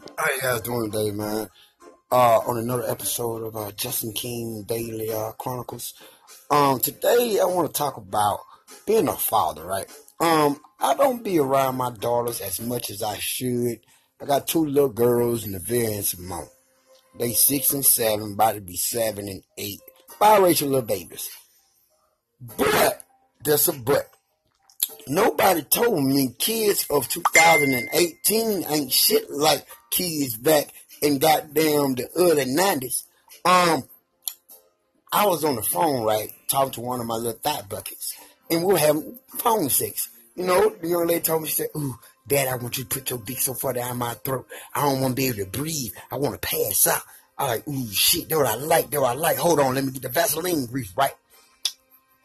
How you guys doing today, man? Uh, on another episode of uh, Justin King Daily uh, Chronicles. Um, today I want to talk about being a father, right? Um, I don't be around my daughters as much as I should. I got two little girls in the variance amount. They six and seven, about to be seven and eight. Biracial little babies. But there's a but. Nobody told me kids of 2018 ain't shit like kids back in goddamn the early 90s. Um, I was on the phone, right, talking to one of my little thought buckets, and we were having phone sex. You know, the young lady told me, she said, Ooh, Dad, I want you to put your dick so far down my throat. I don't want to be able to breathe. I want to pass out. I like, ooh, shit, that what I like, that what I like. Hold on, let me get the Vaseline grease, right?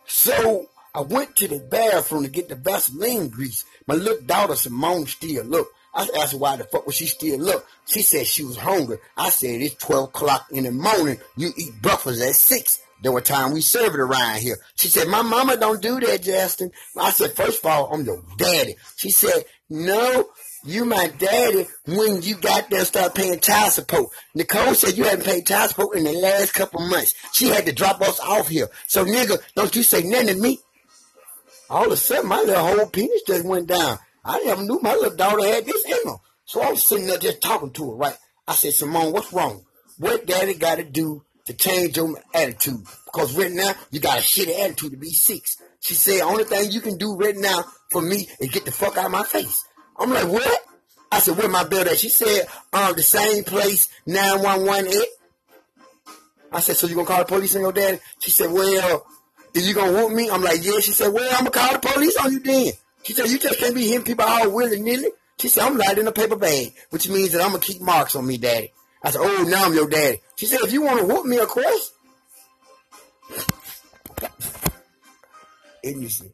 So I went to the bathroom to get the Vaseline grease. My little daughter Simone still look. I asked her why the fuck was she still look. She said she was hungry. I said it's twelve o'clock in the morning. You eat breakfast at six. There were time we serve it around here. She said, My mama don't do that, Justin. I said, First of all, I'm your daddy. She said, No, you my daddy when you got there start paying child support. Nicole said you haven't paid child support in the last couple months. She had to drop us off here. So nigga, don't you say nothing to me. All of a sudden my little whole penis just went down. I never knew my little daughter had this in her. So I was sitting there just talking to her, right? I said, Simone, what's wrong? What daddy gotta do to change your attitude? Because right now you got a shitty attitude to be six. She said, only thing you can do right now for me is get the fuck out of my face. I'm like, what? I said, where my bill at? She said, um, the same place, 9118. I said, so you gonna call the police on your daddy? She said, well, is you gonna whoop me? I'm like, yeah. She said, well, I'm gonna call the police on you then. She said, you just can't be hitting people all willy-nilly. She said, I'm lying in a paper bag, which means that I'm gonna keep marks on me, daddy. I said, oh, now I'm your daddy. She said, if you want to whoop me, of course. Interesting.